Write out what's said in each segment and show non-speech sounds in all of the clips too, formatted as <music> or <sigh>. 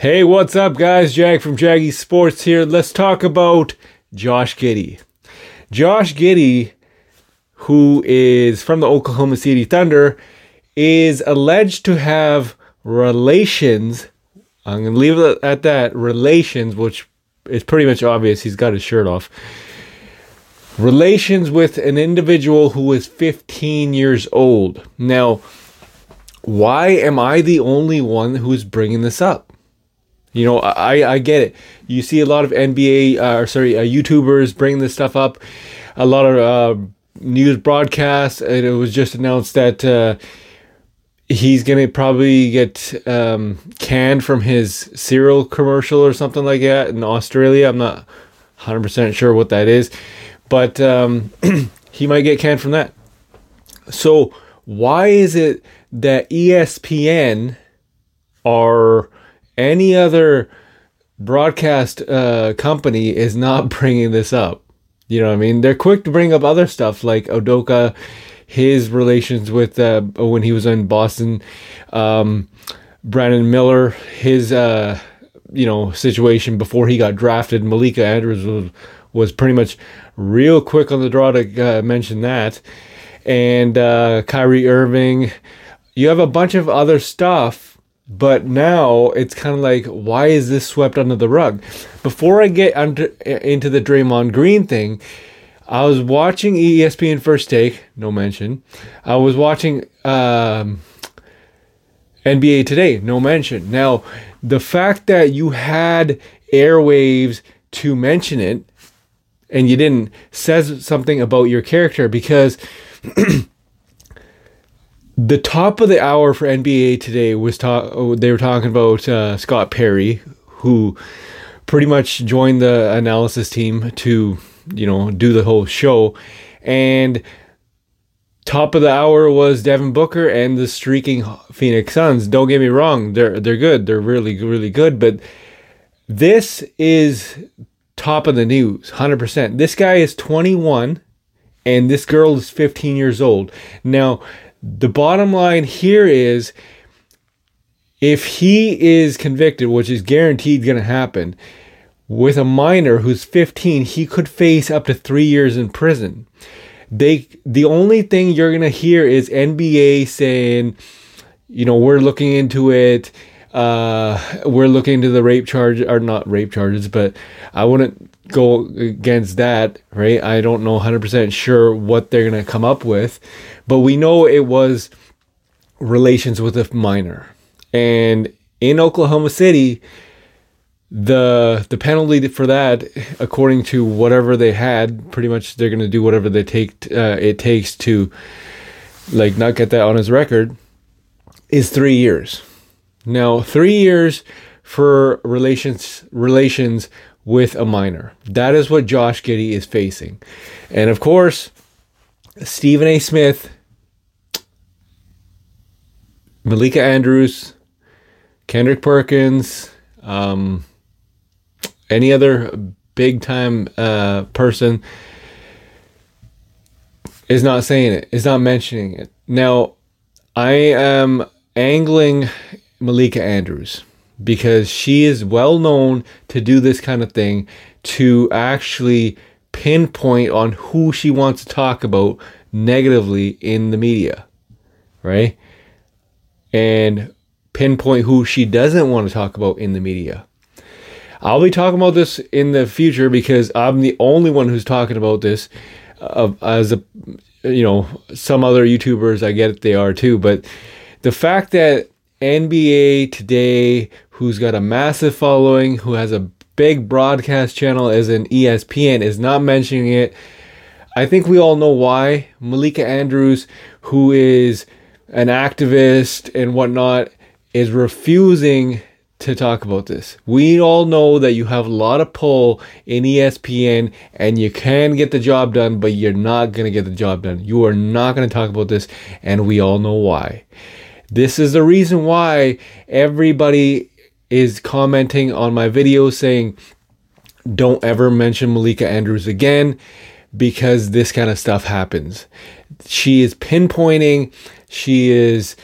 Hey, what's up, guys? Jag from Jaggy Sports here. Let's talk about Josh Giddey. Josh Giddey, who is from the Oklahoma City Thunder, is alleged to have relations. I'm going to leave it at that relations, which is pretty much obvious. He's got his shirt off. Relations with an individual who is 15 years old. Now, why am I the only one who's bringing this up? You know, I, I get it. You see a lot of NBA, uh, or sorry, uh, YouTubers bring this stuff up. A lot of uh, news broadcasts, it was just announced that uh, he's gonna probably get um, canned from his cereal commercial or something like that in Australia. I'm not 100 percent sure what that is, but um, <clears throat> he might get canned from that. So why is it that ESPN are any other broadcast uh, company is not <laughs> bringing this up. You know what I mean? They're quick to bring up other stuff like Udoka, his relations with uh, when he was in Boston, um, Brandon Miller, his uh, you know situation before he got drafted. Malika Andrews was, was pretty much real quick on the draw to uh, mention that, and uh, Kyrie Irving. You have a bunch of other stuff but now it's kind of like, why is this swept under the rug? Before I get under, into the Draymond Green thing, I was watching ESPN First Take, no mention. I was watching um, NBA Today, no mention. Now, the fact that you had airwaves to mention it and you didn't says something about your character because <clears throat> the top of the hour for NBA today was talk. Oh, they were talking about uh, Scott Perry, who pretty much joined the analysis team to you know do the whole show, and top of the hour was Devin Booker and the streaking Phoenix Suns. Don't get me wrong, they're they're good. They're really really good, but this is top of the news, 100%. This guy is 21 and this girl is 15 years old. Now, the bottom line here is if he is convicted, which is guaranteed going to happen, with a minor who's 15, he could face up to three years in prison. They the only thing you're gonna hear is NBA saying, you know, we're looking into it. Uh, we're looking into the rape charge or not rape charges, but I wouldn't go against that, right? I don't know 100% sure what they're going to come up with, but we know it was relations with a minor. And in Oklahoma City, the the penalty for that, according to whatever they had, pretty much they're going to do whatever they take uh, it takes to like not get that on his record, is three years. Now, three years for relations relations with a minor. That is what Josh Giddey is facing. And of course, Stephen A. Smith, Malika Andrews, Kendrick Perkins, um, any other big time uh, person is not saying it, is not mentioning it. Now, I am angling Malika Andrews because she is well known to do this kind of thing to actually pinpoint on who she wants to talk about negatively in the media, right? And pinpoint who she doesn't want to talk about in the media. I'll be talking about this in the future because I'm the only one who's talking about this. Uh, as a, you know, some other YouTubers, I get it, they are too. But the fact that NBA today, who's got a massive following, who has a big broadcast channel as an ESPN, is not mentioning it. I think we all know why. Malika Andrews, who is an activist and whatnot, is refusing to talk about this. We all know that you have a lot of pull in ESPN and you can get the job done, but you're not going to get the job done. You are not going to talk about this, and we all know why. This is the reason why everybody is commenting on my video saying, don't ever mention Malika Andrews again because this kind of stuff happens. She is pinpointing, she is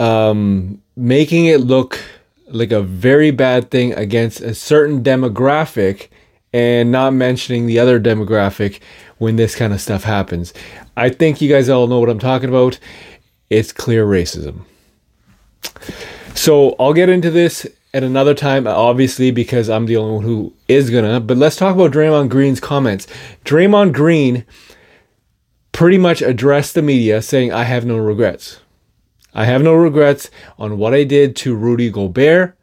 um, making it look like a very bad thing against a certain demographic and not mentioning the other demographic when this kind of stuff happens. I think you guys all know what I'm talking about. It's clear racism. So I'll get into this at another time, obviously, because I'm the only one who is gonna. But let's talk about Draymond Green's comments. Draymond Green pretty much addressed the media saying, I have no regrets. I have no regrets on what I did to Rudy Gobert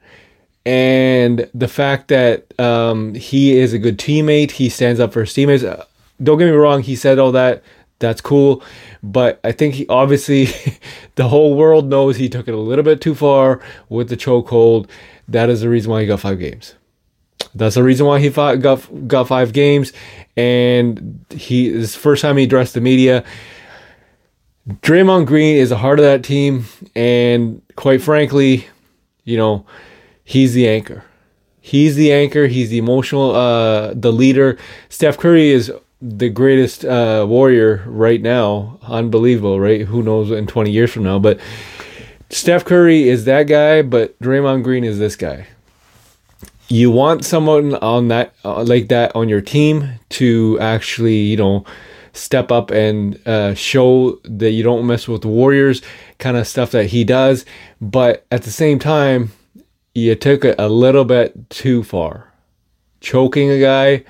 and the fact that um, he is a good teammate. He stands up for his teammates. Uh, don't get me wrong, he said all that. That's cool. But I think he obviously, <laughs> the whole world knows he took it a little bit too far with the chokehold. That is the reason why he got five games. That's the reason why he fought, got got five games, and he this first time he addressed the media. Draymond Green is the heart of that team, and quite frankly, you know, he's the anchor. He's the anchor. He's the emotional, uh, the leader. Steph Curry is the greatest uh, warrior right now. Unbelievable, right? Who knows in 20 years from now? But Steph Curry is that guy, but Draymond Green is this guy. You want someone on that uh, like that on your team to actually, you know, step up and uh, show that you don't mess with Warriors, kind of stuff that he does. But at the same time, you took it a little bit too far, choking a guy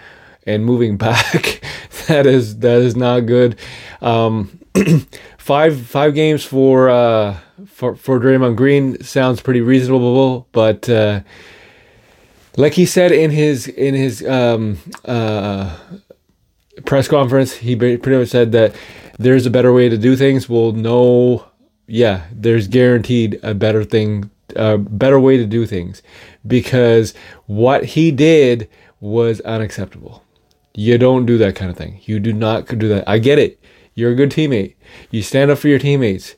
and moving <laughs> back. that is that is not good. Um, <clears throat> five five games for uh, for for Draymond Green sounds pretty reasonable, but uh, like he said in his in his um, uh, press conference, he pretty much said that there's a better way to do things. Well, no, yeah, there's guaranteed a better thing, a better way to do things, because what he did was unacceptable. You don't do that kind of thing. You do not do that. I get it. You're a good teammate. You stand up for your teammates.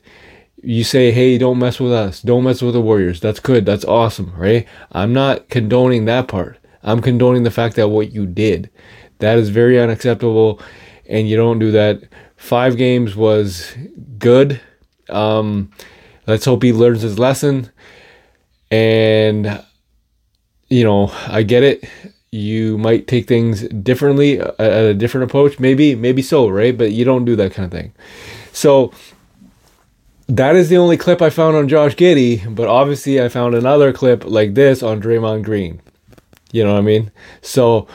You say, hey, don't mess with us. Don't mess with the Warriors. That's good. That's awesome, right? I'm not condoning that part. I'm condoning the fact that what you did. That is very unacceptable, and you don't do that. Five games was good. Um, let's hope he learns his lesson. And, you know, I get it you might take things differently uh, at a different approach. Maybe maybe so right? But you don't do that kind of thing. So that is the only clip i found on josh giddey but obviously i found another clip like this on draymond green. You know what i mean? So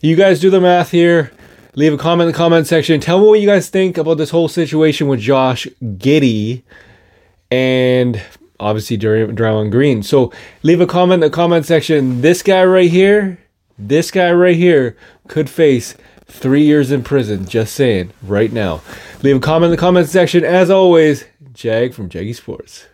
you guys do the math here. Leave a comment in the comment section. Tell me what you guys think about this whole situation with josh giddey and obviously Draymond Green. So leave a comment in the comment section. This guy right here this guy right here could face three years in prison. Just saying, right now. Leave a comment in the comment section. As always, Jag from Jaggy Sports.